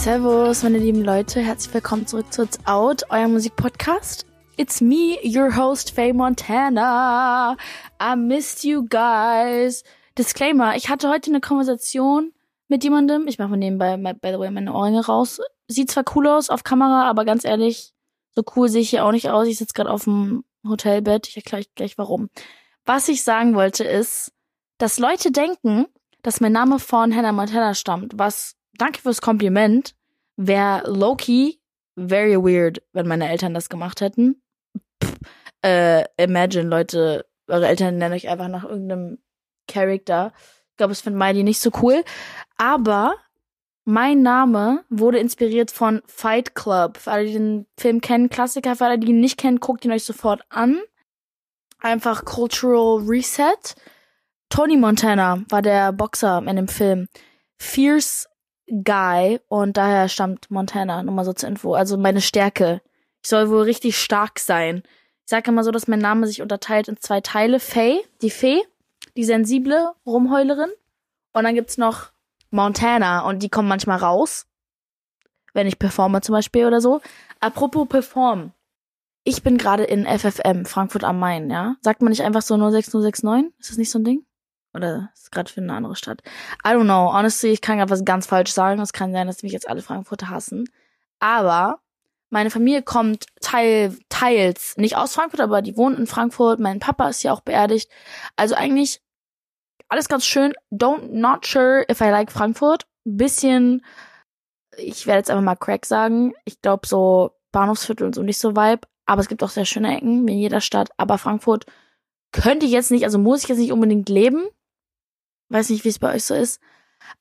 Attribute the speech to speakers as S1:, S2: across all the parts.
S1: Servus, meine lieben Leute. Herzlich willkommen zurück zu It's Out, euer Musikpodcast. It's me, your host, Faye Montana. I missed you guys. Disclaimer, ich hatte heute eine Konversation mit jemandem. Ich mache mal nebenbei, by the way, meine Ohrringe raus. Sieht zwar cool aus auf Kamera, aber ganz ehrlich, so cool sehe ich hier auch nicht aus. Ich sitze gerade auf dem Hotelbett. Ich erkläre euch gleich warum. Was ich sagen wollte ist, dass Leute denken, dass mein Name von Hannah Montana stammt, was, danke fürs Kompliment, wäre Loki very weird, wenn meine Eltern das gemacht hätten. Pff, äh, imagine, Leute, eure Eltern nennen euch einfach nach irgendeinem Charakter. Ich glaube, es findet Miley nicht so cool. Aber mein Name wurde inspiriert von Fight Club. Für alle, die den Film kennen, Klassiker. Für alle, die ihn nicht kennen, guckt ihn euch sofort an. Einfach Cultural Reset. Tony Montana war der Boxer in dem Film. Fierce Guy und daher stammt Montana, nur mal so zur Info. Also meine Stärke. Ich soll wohl richtig stark sein. Ich sage immer so, dass mein Name sich unterteilt in zwei Teile. Faye, die Fee, die sensible Rumheulerin. Und dann gibt's noch Montana und die kommen manchmal raus. Wenn ich performe zum Beispiel oder so. Apropos perform. Ich bin gerade in FFM, Frankfurt am Main, ja. Sagt man nicht einfach so 06069? Ist das nicht so ein Ding? Oder ist gerade für eine andere Stadt? I don't know. Honestly, ich kann gerade was ganz falsch sagen. Es kann sein, dass mich jetzt alle Frankfurter hassen. Aber meine Familie kommt teil, teils nicht aus Frankfurt, aber die wohnen in Frankfurt. Mein Papa ist hier auch beerdigt. Also eigentlich alles ganz schön. Don't not sure if I like Frankfurt. Bisschen, ich werde jetzt einfach mal Crack sagen. Ich glaube so Bahnhofsviertel und so nicht so Vibe. Aber es gibt auch sehr schöne Ecken, wie in jeder Stadt. Aber Frankfurt könnte ich jetzt nicht, also muss ich jetzt nicht unbedingt leben. Weiß nicht, wie es bei euch so ist.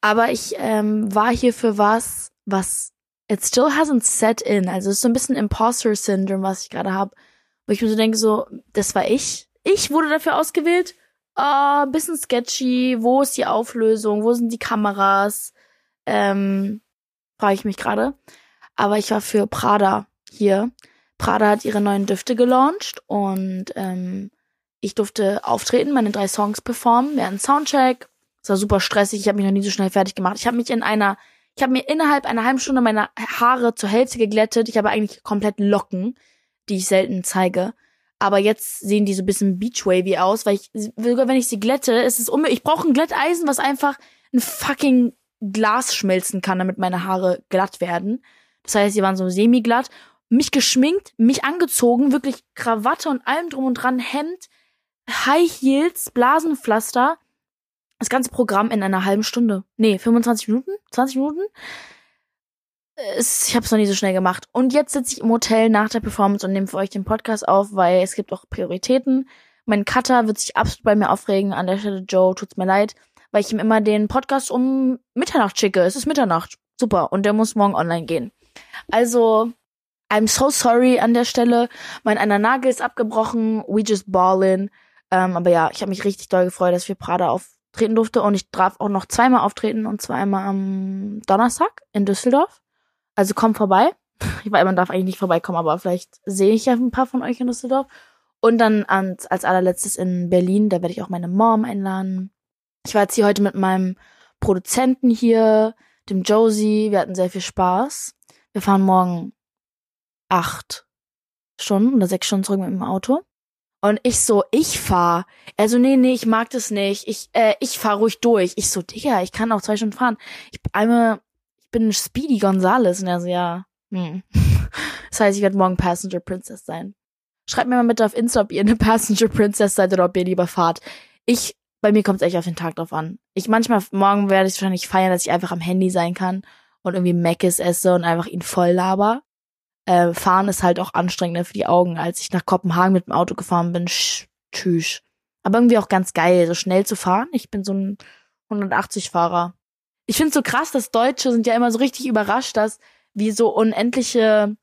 S1: Aber ich ähm, war hier für was, was it still hasn't set in. Also es ist so ein bisschen Imposter Syndrome, was ich gerade habe. Wo ich mir so denke, so, das war ich. Ich wurde dafür ausgewählt. Ah, uh, bisschen sketchy. Wo ist die Auflösung? Wo sind die Kameras? Ähm, frage ich mich gerade. Aber ich war für Prada hier. Prada hat ihre neuen Düfte gelauncht und ähm, ich durfte auftreten, meine drei Songs performen. Hatten Soundcheck, es war super stressig. Ich habe mich noch nie so schnell fertig gemacht. Ich habe mich in einer, ich habe mir innerhalb einer halben Stunde meine Haare zur Hälfte geglättet. Ich habe eigentlich komplett Locken, die ich selten zeige. Aber jetzt sehen die so ein bisschen beachwavy aus, weil ich, sogar wenn ich sie glätte, ist es unmöglich. Ich brauche ein Glätteisen, was einfach ein fucking Glas schmelzen kann, damit meine Haare glatt werden. Das heißt, sie waren so semi-glatt. Mich geschminkt, mich angezogen, wirklich Krawatte und allem drum und dran, Hemd, High Heels, Blasenpflaster das ganze Programm in einer halben Stunde. Nee, 25 Minuten? 20 Minuten? Ich habe es noch nie so schnell gemacht. Und jetzt sitze ich im Hotel nach der Performance und nehme für euch den Podcast auf, weil es gibt auch Prioritäten. Mein Cutter wird sich absolut bei mir aufregen. An der Stelle, Joe, tut's mir leid, weil ich ihm immer den Podcast um Mitternacht schicke. Es ist Mitternacht. Super. Und der muss morgen online gehen. Also, I'm so sorry an der Stelle. Mein einer Nagel ist abgebrochen. We just ballin'. Ähm, aber ja, ich habe mich richtig doll gefreut, dass wir Prada auf treten durfte und ich darf auch noch zweimal auftreten und zwar einmal am Donnerstag in Düsseldorf. Also komm vorbei. Ich weiß, man darf eigentlich nicht vorbeikommen, aber vielleicht sehe ich ja ein paar von euch in Düsseldorf. Und dann als, als allerletztes in Berlin, da werde ich auch meine Mom einladen. Ich war jetzt hier heute mit meinem Produzenten hier, dem Josie. Wir hatten sehr viel Spaß. Wir fahren morgen acht Stunden oder sechs Stunden zurück mit dem Auto. Und ich so, ich fahr. Also nee, nee, ich mag das nicht. Ich, äh, ich fahr ruhig durch. Ich so, Digga, ich kann auch zwei Stunden fahren. Ich einmal, ich bin Speedy Gonzales. Und er so, ja, hm. Das heißt, ich werde morgen Passenger Princess sein. Schreibt mir mal bitte auf Insta, ob ihr eine Passenger Princess seid oder ob ihr lieber fahrt. Ich, bei mir kommt es echt auf den Tag drauf an. Ich manchmal, morgen werde ich wahrscheinlich feiern, dass ich einfach am Handy sein kann und irgendwie Meckes esse und einfach ihn voll laber äh, fahren ist halt auch anstrengender für die Augen. Als ich nach Kopenhagen mit dem Auto gefahren bin, tschüss. Aber irgendwie auch ganz geil, so schnell zu fahren. Ich bin so ein 180-Fahrer. Ich finde so krass, dass Deutsche sind ja immer so richtig überrascht, dass wir so unendliche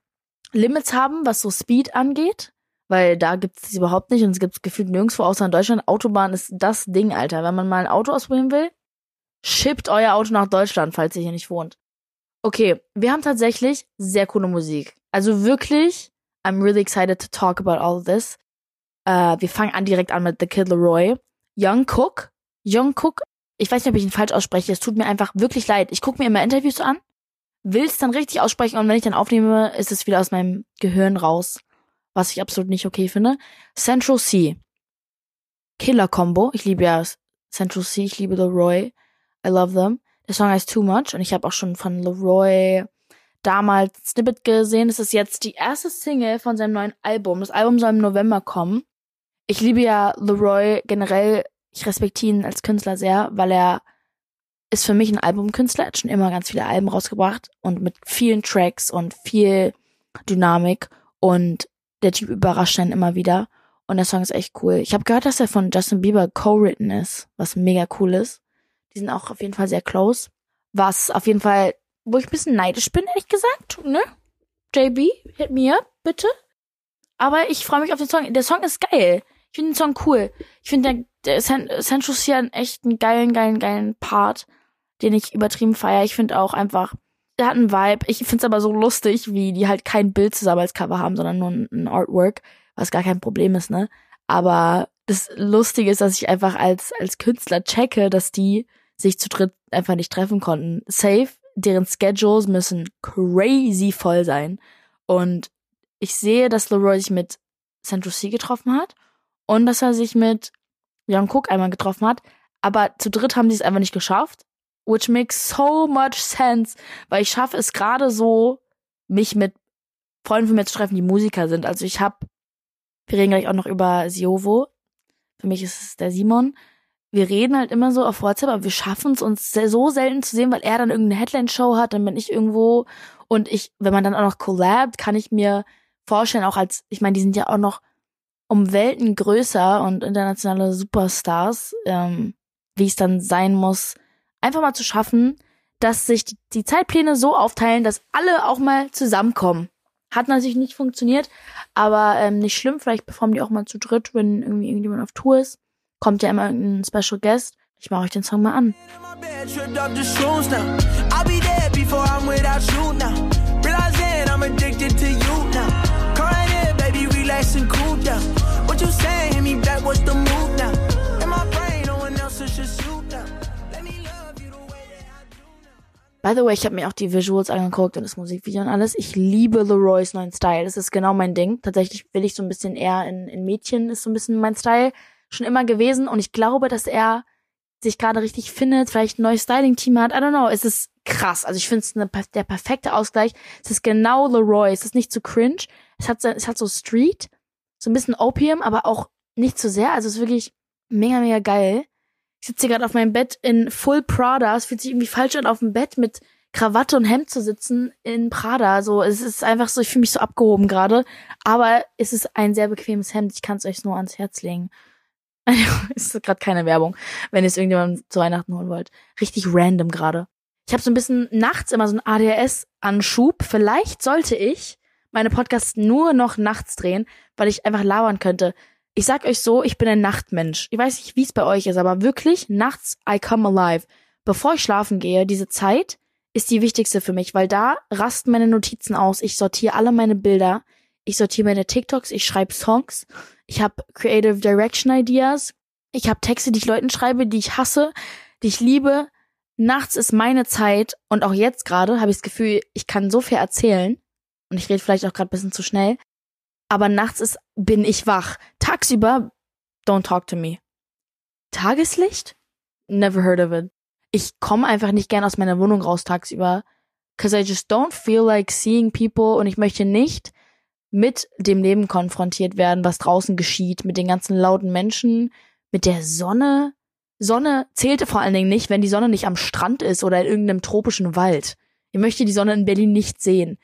S1: Limits haben, was so Speed angeht. Weil da gibt es überhaupt nicht und es gibt gefühlt nirgendwo außer in Deutschland. Autobahn ist das Ding, Alter. Wenn man mal ein Auto ausprobieren will, schippt euer Auto nach Deutschland, falls ihr hier nicht wohnt. Okay, wir haben tatsächlich sehr coole Musik. Also wirklich, I'm really excited to talk about all of this. Uh, wir fangen an direkt an mit The Kid Leroy. Young Cook. Young Cook. Ich weiß nicht, ob ich ihn falsch ausspreche. Es tut mir einfach wirklich leid. Ich gucke mir immer Interviews an, will es dann richtig aussprechen und wenn ich dann aufnehme, ist es wieder aus meinem Gehirn raus. Was ich absolut nicht okay finde. Central C. Killer Combo. Ich liebe ja Central C, ich liebe Leroy. I love them. Der Song heißt Too Much und ich habe auch schon von Leroy damals Snippet gesehen. Es ist jetzt die erste Single von seinem neuen Album. Das Album soll im November kommen. Ich liebe ja Leroy generell. Ich respektiere ihn als Künstler sehr, weil er ist für mich ein Albumkünstler. Er hat schon immer ganz viele Alben rausgebracht und mit vielen Tracks und viel Dynamik und der Typ überrascht einen immer wieder. Und der Song ist echt cool. Ich habe gehört, dass er von Justin Bieber co-written ist, was mega cool ist. Die sind auch auf jeden Fall sehr close. Was auf jeden Fall, wo ich ein bisschen neidisch bin, ehrlich gesagt, ne? JB, hit me up, bitte. Aber ich freue mich auf den Song. Der Song ist geil. Ich finde den Song cool. Ich finde, der, der Central hier einen echt einen geilen, geilen, geilen Part, den ich übertrieben feiere. Ich finde auch einfach, der hat einen Vibe. Ich finde es aber so lustig, wie die halt kein Bild zusammen als Cover haben, sondern nur ein Artwork, was gar kein Problem ist, ne? Aber das Lustige ist, dass ich einfach als, als Künstler checke, dass die sich zu dritt einfach nicht treffen konnten. Safe, deren Schedules müssen crazy voll sein. Und ich sehe, dass Leroy sich mit Central C getroffen hat und dass er sich mit Young Cook einmal getroffen hat. Aber zu dritt haben sie es einfach nicht geschafft. Which makes so much sense, weil ich schaffe es gerade so, mich mit Freunden von mir zu treffen, die Musiker sind. Also ich habe, wir reden gleich auch noch über Siovo. Für mich ist es der Simon wir reden halt immer so auf WhatsApp, aber wir schaffen es uns so selten zu sehen, weil er dann irgendeine Headline-Show hat, dann bin ich irgendwo und ich, wenn man dann auch noch collabt, kann ich mir vorstellen, auch als, ich meine, die sind ja auch noch um Welten größer und internationale Superstars, ähm, wie es dann sein muss, einfach mal zu schaffen, dass sich die, Zeitpläne so aufteilen, dass alle auch mal zusammenkommen. Hat natürlich nicht funktioniert, aber ähm, nicht schlimm. Vielleicht performen die auch mal zu dritt, wenn irgendwie irgendjemand auf Tour ist kommt ja immer irgendein Special Guest. Ich mache euch den Song mal an. By the way, ich habe mir auch die Visuals angeguckt und das Musikvideo und alles. Ich liebe Leroys neuen Style. Das ist genau mein Ding. Tatsächlich will ich so ein bisschen eher in, in Mädchen, ist so ein bisschen mein Style schon immer gewesen und ich glaube, dass er sich gerade richtig findet, vielleicht ein neues Styling-Team hat. I don't know. Es ist krass. Also ich finde es der perfekte Ausgleich. Es ist genau Leroy. Es ist nicht zu cringe. Es hat, es hat so Street, so ein bisschen Opium, aber auch nicht zu sehr. Also es ist wirklich mega, mega geil. Ich sitze hier gerade auf meinem Bett in Full Prada. Es fühlt sich irgendwie falsch an, auf dem Bett mit Krawatte und Hemd zu sitzen in Prada. So, es ist einfach so, ich fühle mich so abgehoben gerade. Aber es ist ein sehr bequemes Hemd. Ich kann es euch nur ans Herz legen. ist gerade keine Werbung, wenn ihr es irgendjemandem zu Weihnachten holen wollt. Richtig random gerade. Ich habe so ein bisschen nachts immer so einen ADHS-Anschub. Vielleicht sollte ich meine Podcasts nur noch nachts drehen, weil ich einfach labern könnte. Ich sag euch so, ich bin ein Nachtmensch. Ich weiß nicht, wie es bei euch ist, aber wirklich, nachts I come alive. Bevor ich schlafen gehe, diese Zeit ist die wichtigste für mich, weil da rasten meine Notizen aus. Ich sortiere alle meine Bilder. Ich sortiere meine TikToks, ich schreibe Songs ich habe Creative Direction Ideas, ich habe Texte, die ich Leuten schreibe, die ich hasse, die ich liebe. Nachts ist meine Zeit und auch jetzt gerade habe ich das Gefühl, ich kann so viel erzählen und ich rede vielleicht auch gerade bisschen zu schnell, aber nachts ist bin ich wach. Tagsüber don't talk to me. Tageslicht? Never heard of it. Ich komme einfach nicht gern aus meiner Wohnung raus tagsüber, cause I just don't feel like seeing people und ich möchte nicht mit dem Leben konfrontiert werden, was draußen geschieht, mit den ganzen lauten Menschen, mit der Sonne. Sonne zählte vor allen Dingen nicht, wenn die Sonne nicht am Strand ist oder in irgendeinem tropischen Wald. Ich möchte die Sonne in Berlin nicht sehen.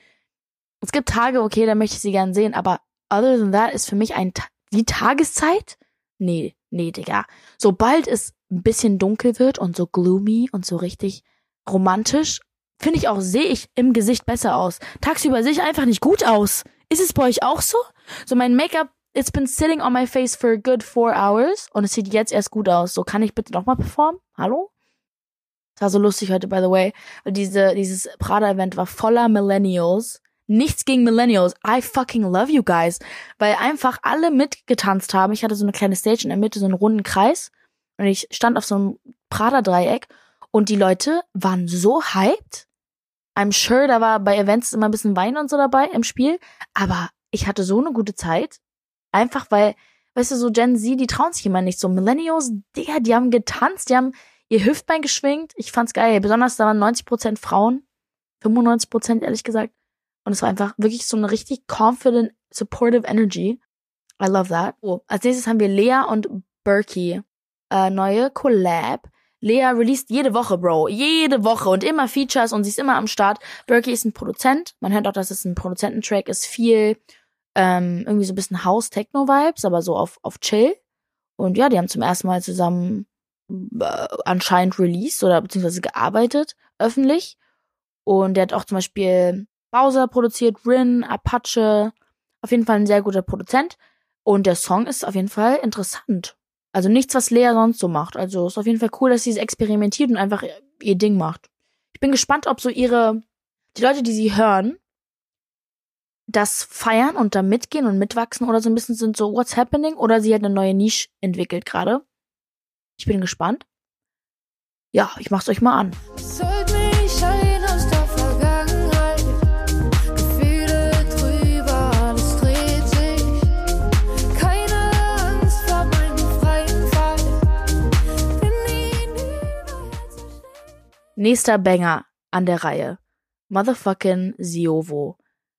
S1: Es gibt Tage, okay, da möchte ich sie gern sehen, aber other than that ist für mich ein Ta die Tageszeit? Nee, nee, Digga. Sobald es ein bisschen dunkel wird und so gloomy und so richtig romantisch, finde ich auch, sehe ich im Gesicht besser aus. Tagsüber sehe ich einfach nicht gut aus. Ist es bei euch auch so? So mein Make-up, it's been sitting on my face for a good four hours und es sieht jetzt erst gut aus. So kann ich bitte nochmal performen? Hallo? Das war so lustig heute, by the way, diese, dieses Prada-Event war voller Millennials. Nichts gegen Millennials. I fucking love you guys. Weil einfach alle mitgetanzt haben. Ich hatte so eine kleine Stage in der Mitte, so einen runden Kreis. Und ich stand auf so einem Prada-Dreieck. Und die Leute waren so hyped. I'm sure, da war bei Events immer ein bisschen Wein und so dabei im Spiel, aber ich hatte so eine gute Zeit. Einfach weil, weißt du, so Gen Z, die trauen sich immer nicht so. Millennials, Digga, die haben getanzt, die haben ihr Hüftbein geschwingt. Ich fand's geil. Besonders da waren 90% Frauen. 95% ehrlich gesagt. Und es war einfach wirklich so eine richtig confident, supportive Energy. I love that. Oh, als nächstes haben wir Lea und Berkey. Äh, neue Collab. Lea released jede Woche, Bro. Jede Woche und immer Features und sie ist immer am Start. Berkey ist ein Produzent. Man hört auch, dass es ein Produzententrack ist. Viel, ähm, irgendwie so ein bisschen House-Techno-Vibes, aber so auf, auf Chill. Und ja, die haben zum ersten Mal zusammen äh, anscheinend released oder beziehungsweise gearbeitet, öffentlich. Und der hat auch zum Beispiel Bowser produziert, Rin, Apache. Auf jeden Fall ein sehr guter Produzent. Und der Song ist auf jeden Fall interessant. Also nichts, was Lea sonst so macht. Also ist auf jeden Fall cool, dass sie es experimentiert und einfach ihr Ding macht. Ich bin gespannt, ob so ihre, die Leute, die sie hören, das feiern und da mitgehen und mitwachsen oder so ein bisschen sind so, what's happening? Oder sie hat eine neue Nische entwickelt gerade. Ich bin gespannt. Ja, ich mach's euch mal an. Nächster Banger an der Reihe. Motherfucking Siovo.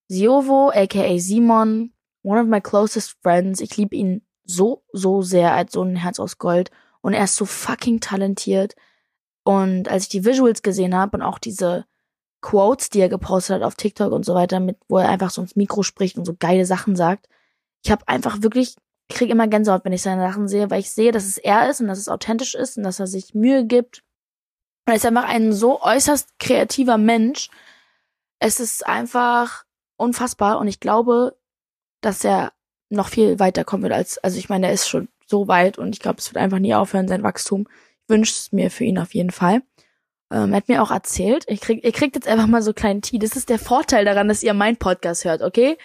S1: Siovo, aka Simon, one of my closest friends. Ich liebe ihn so, so sehr als so ein Herz aus Gold. Und er ist so fucking talentiert. Und als ich die Visuals gesehen habe und auch diese Quotes, die er gepostet hat auf TikTok und so weiter, mit, wo er einfach so ins Mikro spricht und so geile Sachen sagt, ich habe einfach wirklich, ich kriege immer Gänsehaut, wenn ich seine Sachen sehe, weil ich sehe, dass es er ist und dass es authentisch ist und dass er sich Mühe gibt er ist einfach ein so äußerst kreativer Mensch. Es ist einfach unfassbar und ich glaube, dass er noch viel weiter kommen wird als, also ich meine, er ist schon so weit und ich glaube, es wird einfach nie aufhören, sein Wachstum. Ich wünsche es mir für ihn auf jeden Fall. Ähm, er hat mir auch erzählt, ich krieg, ihr kriegt jetzt einfach mal so kleinen Tee. Das ist der Vorteil daran, dass ihr meinen Podcast hört, okay?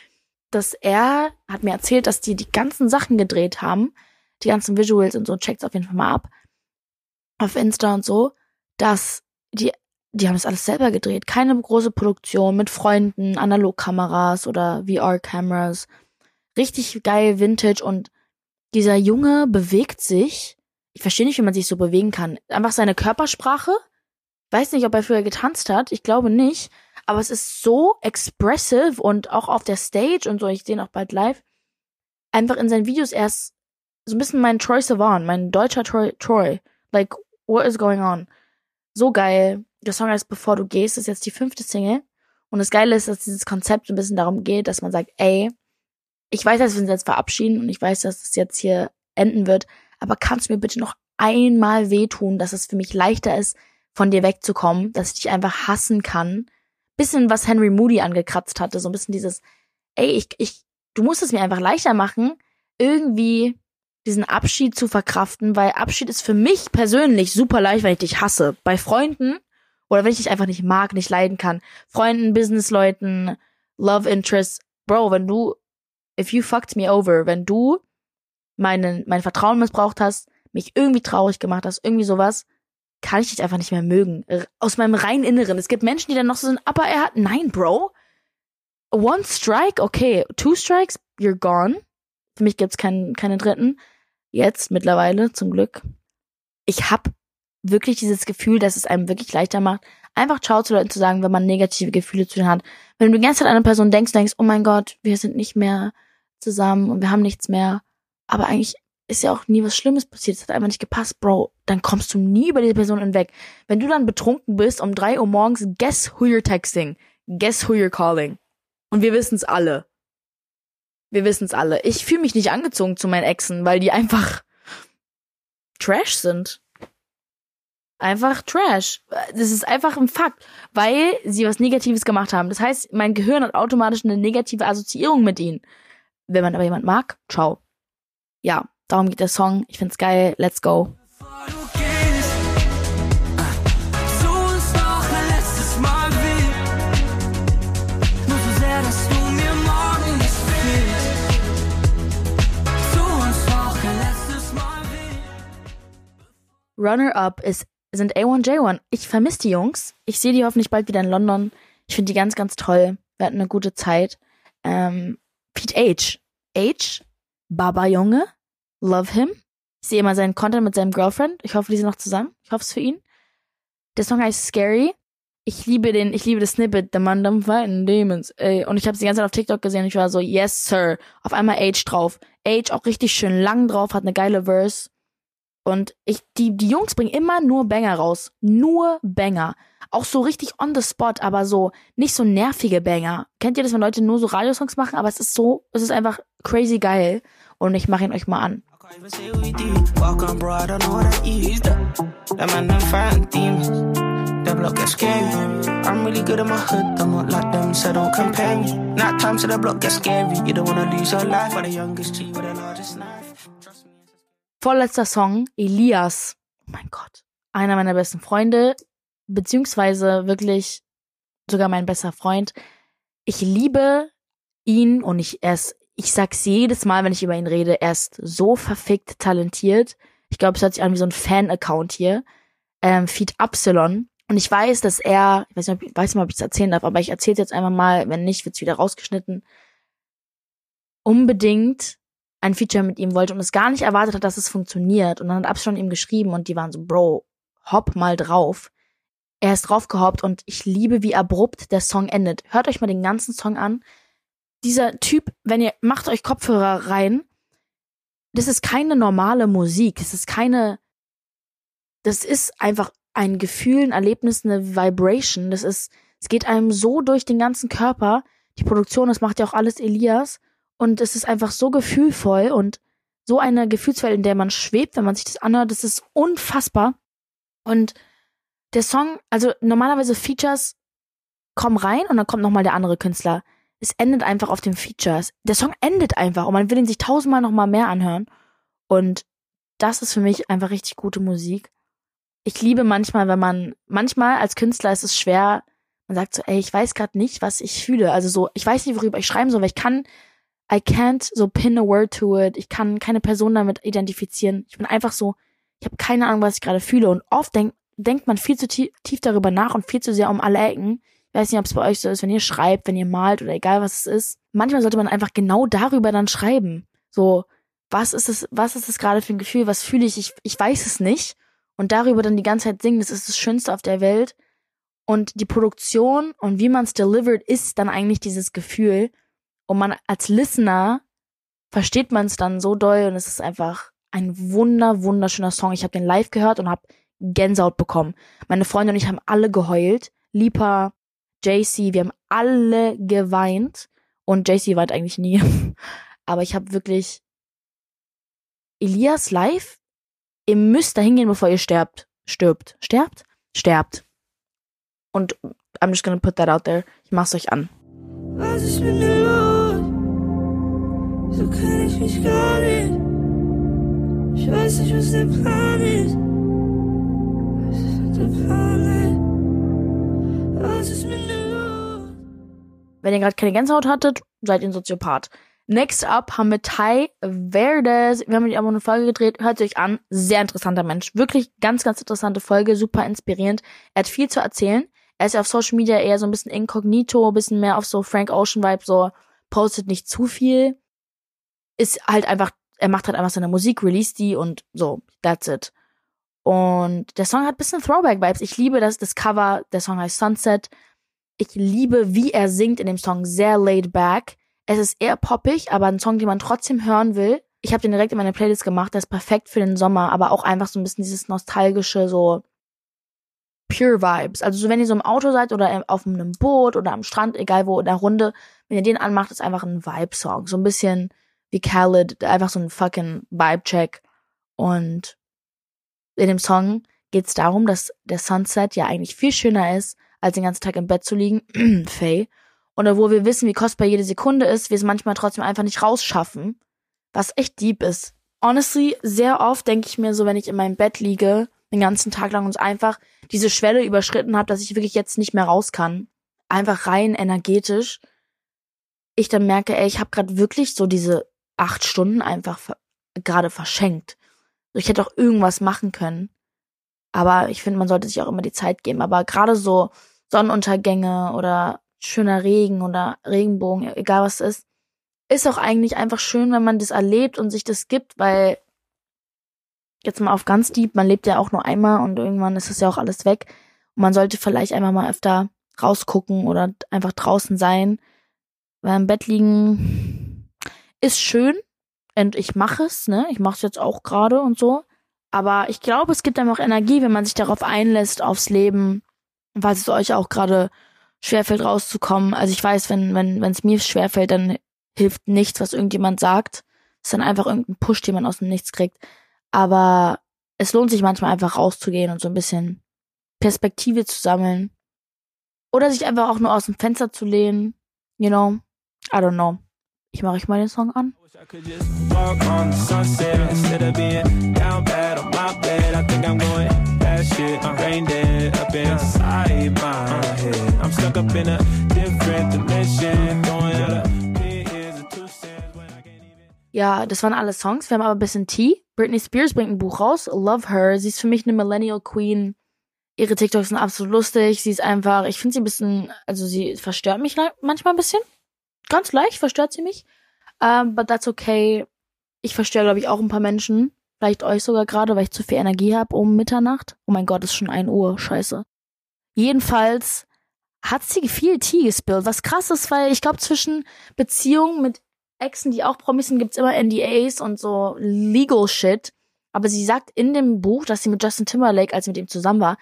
S1: Dass er hat mir erzählt, dass die die ganzen Sachen gedreht haben, die ganzen Visuals und so, checkt's auf jeden Fall mal ab. Auf Insta und so dass die, die haben das alles selber gedreht. Keine große Produktion mit Freunden, Analogkameras oder VR-Cameras. Richtig geil, Vintage und dieser Junge bewegt sich. Ich verstehe nicht, wie man sich so bewegen kann. Einfach seine Körpersprache. Weiß nicht, ob er früher getanzt hat. Ich glaube nicht. Aber es ist so expressive und auch auf der Stage und so. Ich sehe ihn auch bald live. Einfach in seinen Videos erst so ein bisschen mein Troy Sivan, mein deutscher Troy, Troy. Like, what is going on? So geil. Der Song heißt Bevor du gehst, ist jetzt die fünfte Single. Und das Geile ist, dass dieses Konzept ein bisschen darum geht, dass man sagt, ey, ich weiß, dass wir uns jetzt verabschieden und ich weiß, dass es jetzt hier enden wird, aber kannst du mir bitte noch einmal wehtun, dass es für mich leichter ist, von dir wegzukommen, dass ich dich einfach hassen kann. Bisschen, was Henry Moody angekratzt hatte, so ein bisschen dieses, ey, ich, ich, du musst es mir einfach leichter machen, irgendwie diesen Abschied zu verkraften, weil Abschied ist für mich persönlich super leicht, wenn ich dich hasse. Bei Freunden oder wenn ich dich einfach nicht mag, nicht leiden kann. Freunden, Businessleuten, Love Interests. Bro, wenn du, if you fucked me over, wenn du meinen, mein Vertrauen missbraucht hast, mich irgendwie traurig gemacht hast, irgendwie sowas, kann ich dich einfach nicht mehr mögen. Aus meinem reinen Inneren. Es gibt Menschen, die dann noch so sind, aber er hat, nein, Bro. One strike, okay. Two strikes, you're gone. Für mich gibt's keinen, keine dritten jetzt mittlerweile zum Glück. Ich habe wirklich dieses Gefühl, dass es einem wirklich leichter macht, einfach Ciao zu Leuten zu sagen, wenn man negative Gefühle zu denen hat. Wenn du die ganze Zeit an eine Person denkst, denkst, oh mein Gott, wir sind nicht mehr zusammen und wir haben nichts mehr. Aber eigentlich ist ja auch nie was Schlimmes passiert. Es hat einfach nicht gepasst, Bro. Dann kommst du nie über diese Person hinweg. Wenn du dann betrunken bist um drei Uhr morgens, guess who you're texting? Guess who you're calling? Und wir wissen's alle. Wir wissen es alle. Ich fühle mich nicht angezogen zu meinen Exen, weil die einfach Trash sind. Einfach Trash. Das ist einfach ein Fakt, weil sie was Negatives gemacht haben. Das heißt, mein Gehirn hat automatisch eine negative Assoziierung mit ihnen. Wenn man aber jemand mag, ciao. Ja, darum geht der Song. Ich find's geil. Let's go. Runner-up sind A1J1. Ich vermisse die Jungs. Ich sehe die hoffentlich bald wieder in London. Ich finde die ganz, ganz toll. Wir hatten eine gute Zeit. Ähm, Pete H. H. Baba Junge. Love him. Ich sehe immer seinen Content mit seinem Girlfriend. Ich hoffe, die sind noch zusammen. Ich hoffe es für ihn. Der Song heißt Scary. Ich liebe den, ich liebe das Snippet, The Man Them Fighting Demons. Ey. Und ich habe es die ganze Zeit auf TikTok gesehen und ich war so, yes, sir. Auf einmal Age drauf. Age auch richtig schön lang drauf, hat eine geile Verse. Und ich, die, die Jungs bringen immer nur Banger raus. Nur Banger. Auch so richtig on the spot, aber so nicht so nervige Banger. Kennt ihr das, wenn Leute nur so Radiosongs machen? Aber es ist so, es ist einfach crazy geil. Und ich mache ihn euch mal an. The block gets scary. I'm really good at my hood, I'm not like them, so don't compare me. Night time the block gets scary. You don't wanna lose your life for the youngest G with the largest knife. Vorletzter Song, Elias. Oh mein Gott. Einer meiner besten Freunde, beziehungsweise wirklich sogar mein bester Freund. Ich liebe ihn und ich, er ist, ich sag's jedes Mal, wenn ich über ihn rede, er ist so verfickt talentiert. Ich glaube, es hört sich an wie so ein Fan-Account hier. Ähm, Feed Absalon. Und ich weiß, dass er, ich weiß nicht, ob, weiß nicht ob ich es erzählen darf, aber ich erzähle jetzt einfach mal, wenn nicht, wird's wieder rausgeschnitten, unbedingt ein Feature mit ihm wollte und es gar nicht erwartet hat, dass es funktioniert. Und dann hat Absalon ihm geschrieben und die waren so, Bro, hopp mal drauf. Er ist draufgehoppt und ich liebe, wie abrupt der Song endet. Hört euch mal den ganzen Song an. Dieser Typ, wenn ihr, macht euch Kopfhörer rein, das ist keine normale Musik. Das ist keine, das ist einfach ein Gefühl, ein Erlebnis, eine Vibration. Das ist, es geht einem so durch den ganzen Körper. Die Produktion, das macht ja auch alles Elias. Und es ist einfach so gefühlvoll und so eine Gefühlswelt, in der man schwebt, wenn man sich das anhört. Das ist unfassbar. Und der Song, also normalerweise Features kommen rein und dann kommt nochmal der andere Künstler. Es endet einfach auf dem Features. Der Song endet einfach und man will ihn sich tausendmal nochmal mehr anhören. Und das ist für mich einfach richtig gute Musik ich liebe manchmal, wenn man, manchmal als Künstler ist es schwer, man sagt so, ey, ich weiß gerade nicht, was ich fühle. Also so, ich weiß nicht, worüber ich schreiben soll, weil ich kann, I can't so pin a word to it. Ich kann keine Person damit identifizieren. Ich bin einfach so, ich habe keine Ahnung, was ich gerade fühle. Und oft denk, denkt man viel zu tief, tief darüber nach und viel zu sehr um alle Ecken. Ich weiß nicht, ob es bei euch so ist, wenn ihr schreibt, wenn ihr malt oder egal was es ist. Manchmal sollte man einfach genau darüber dann schreiben. So, was ist es, was ist es gerade für ein Gefühl? Was fühle ich? Ich, ich weiß es nicht und darüber dann die ganze Zeit singen, das ist das Schönste auf der Welt. Und die Produktion und wie man es delivered, ist dann eigentlich dieses Gefühl. Und man als Listener versteht man es dann so doll und es ist einfach ein wunder, wunderschöner Song. Ich habe den live gehört und habe Gänsehaut bekommen. Meine Freunde und ich haben alle geheult. Lipa, JC, wir haben alle geweint. Und JC weint eigentlich nie. Aber ich habe wirklich Elias live Ihr müsst da hingehen, bevor ihr sterbt. Stirbt. Sterbt? Sterbt. Und I'm just gonna put that out there. Ich mach's euch an. So kann ich mich gar nicht. Ich weiß nicht, was der Plan ist. Was ist der Plan Was ist mit mir los? Wenn ihr gerade keine Gänsehaut hattet, seid ihr ein Soziopath. Next up haben wir Ty Verdes. Wir haben mit ihm eine Folge gedreht. Hört euch an. Sehr interessanter Mensch. Wirklich ganz, ganz interessante Folge. Super inspirierend. Er hat viel zu erzählen. Er ist ja auf Social Media eher so ein bisschen inkognito, ein bisschen mehr auf so Frank Ocean Vibe, so postet nicht zu viel. Ist halt einfach, er macht halt einfach seine Musik, release die und so. That's it. Und der Song hat ein bisschen Throwback-Vibes. Ich liebe das, das Cover. Der Song heißt Sunset. Ich liebe, wie er singt in dem Song. Sehr laid back es ist eher poppig, aber ein Song, den man trotzdem hören will. Ich habe den direkt in meine Playlist gemacht, der ist perfekt für den Sommer, aber auch einfach so ein bisschen dieses nostalgische, so Pure Vibes. Also so wenn ihr so im Auto seid oder auf einem Boot oder am Strand, egal wo, in der Runde, wenn ihr den anmacht, ist einfach ein Vibe-Song. So ein bisschen wie Khaled, einfach so ein fucking Vibe-Check. Und in dem Song geht es darum, dass der Sunset ja eigentlich viel schöner ist, als den ganzen Tag im Bett zu liegen. Faye oder wo wir wissen, wie kostbar jede Sekunde ist, wir es manchmal trotzdem einfach nicht rausschaffen, was echt deep ist. Honestly, sehr oft denke ich mir so, wenn ich in meinem Bett liege, den ganzen Tag lang und einfach diese Schwelle überschritten habe, dass ich wirklich jetzt nicht mehr raus kann, einfach rein energetisch, ich dann merke, ey, ich habe gerade wirklich so diese acht Stunden einfach gerade verschenkt. Ich hätte auch irgendwas machen können. Aber ich finde, man sollte sich auch immer die Zeit geben. Aber gerade so Sonnenuntergänge oder schöner Regen oder Regenbogen, egal was es ist, ist auch eigentlich einfach schön, wenn man das erlebt und sich das gibt, weil jetzt mal auf ganz deep, man lebt ja auch nur einmal und irgendwann ist es ja auch alles weg. Und man sollte vielleicht einfach mal öfter rausgucken oder einfach draußen sein. Weil im Bett liegen ist schön und ich mache es, ne? Ich mache es jetzt auch gerade und so. Aber ich glaube, es gibt einem auch Energie, wenn man sich darauf einlässt, aufs Leben. Falls es euch auch gerade schwerfällt, rauszukommen. Also ich weiß, wenn wenn wenn es mir schwerfällt, dann hilft nichts, was irgendjemand sagt. Es ist dann einfach irgendein Push, den man aus dem Nichts kriegt. Aber es lohnt sich manchmal einfach rauszugehen und so ein bisschen Perspektive zu sammeln. Oder sich einfach auch nur aus dem Fenster zu lehnen. You know? I don't know. Ich mache euch mal den Song an. Ja, das waren alle Songs. Wir haben aber ein bisschen Tea. Britney Spears bringt ein Buch raus. Love Her. Sie ist für mich eine Millennial Queen. Ihre TikToks sind absolut lustig. Sie ist einfach, ich finde sie ein bisschen, also sie verstört mich manchmal ein bisschen. Ganz leicht verstört sie mich. Um, but that's okay. Ich verstöre, glaube ich, auch ein paar Menschen. Vielleicht euch sogar gerade, weil ich zu viel Energie habe um Mitternacht. Oh mein Gott, ist schon ein Uhr. Scheiße. Jedenfalls hat sie viel Tee gespillt, was krass ist, weil ich glaube, zwischen Beziehungen mit Exen, die auch Promis sind, gibt's immer NDAs und so Legal Shit. Aber sie sagt in dem Buch, dass sie mit Justin Timberlake, als sie mit ihm zusammen war,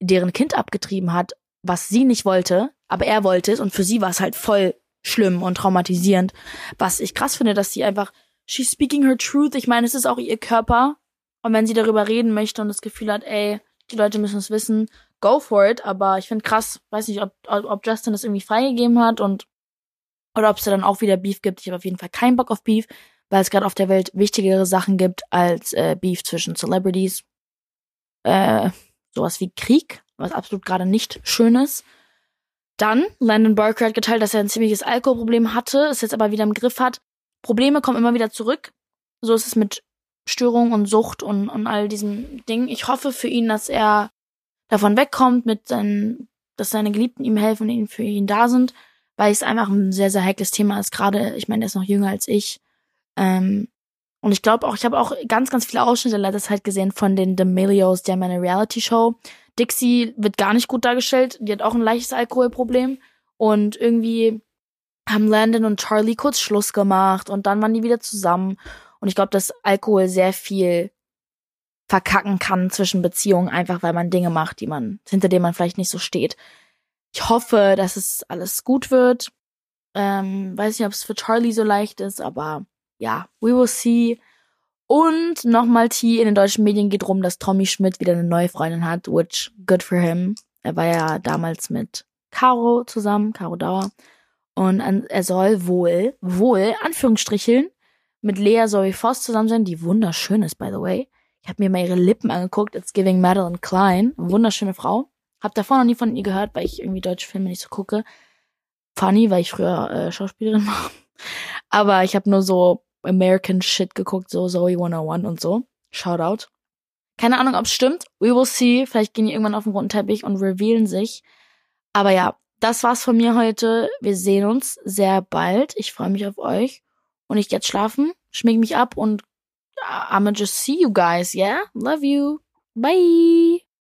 S1: deren Kind abgetrieben hat, was sie nicht wollte, aber er wollte es und für sie war es halt voll schlimm und traumatisierend. Was ich krass finde, dass sie einfach, she's speaking her truth. Ich meine, es ist auch ihr Körper. Und wenn sie darüber reden möchte und das Gefühl hat, ey, die Leute müssen es wissen, go for it. Aber ich finde krass, weiß nicht, ob, ob Justin das irgendwie freigegeben hat und oder ob es da dann auch wieder Beef gibt. Ich habe auf jeden Fall keinen Bock auf Beef, weil es gerade auf der Welt wichtigere Sachen gibt als äh, Beef zwischen Celebrities. Äh, sowas wie Krieg, was absolut gerade nicht schön ist. Dann, Landon Barker hat geteilt, dass er ein ziemliches Alkoholproblem hatte, es jetzt aber wieder im Griff hat. Probleme kommen immer wieder zurück. So ist es mit Störung und Sucht und, und all diesem Ding. Ich hoffe für ihn, dass er davon wegkommt, mit seinen, dass seine Geliebten ihm helfen und ihn für ihn da sind weil es einfach ein sehr, sehr heikles Thema ist. Gerade, ich meine, er ist noch jünger als ich. Ähm, und ich glaube auch, ich habe auch ganz, ganz viele Ausschnitte letzter Zeit gesehen von den D'Amelios, die haben eine Reality-Show. Dixie wird gar nicht gut dargestellt. Die hat auch ein leichtes Alkoholproblem. Und irgendwie haben Landon und Charlie kurz Schluss gemacht und dann waren die wieder zusammen. Und ich glaube, dass Alkohol sehr viel verkacken kann zwischen Beziehungen, einfach weil man Dinge macht, die man, hinter denen man vielleicht nicht so steht. Ich hoffe, dass es alles gut wird. Ähm, weiß nicht, ob es für Charlie so leicht ist, aber ja, we will see. Und nochmal T in den deutschen Medien geht rum, dass Tommy Schmidt wieder eine neue Freundin hat, which good for him. Er war ja damals mit Caro zusammen, Caro Dauer. Und er soll wohl, wohl, Anführungsstricheln, mit Lea Zoe Voss zusammen sein, die wunderschön ist, by the way. Ich habe mir mal ihre Lippen angeguckt. It's giving Madeline Klein. Wunderschöne Frau. Hab davor noch nie von ihr gehört, weil ich irgendwie deutsche Filme nicht so gucke. Funny, weil ich früher äh, Schauspielerin war. Aber ich habe nur so American Shit geguckt, so Zoe 101 und so. Shoutout. Keine Ahnung, ob es stimmt. We will see. Vielleicht gehen die irgendwann auf den roten Teppich und revealen sich. Aber ja, das war's von mir heute. Wir sehen uns sehr bald. Ich freue mich auf euch. Und ich gehe jetzt schlafen, schmink mich ab und I'm gonna just see you guys, yeah? Love you. Bye.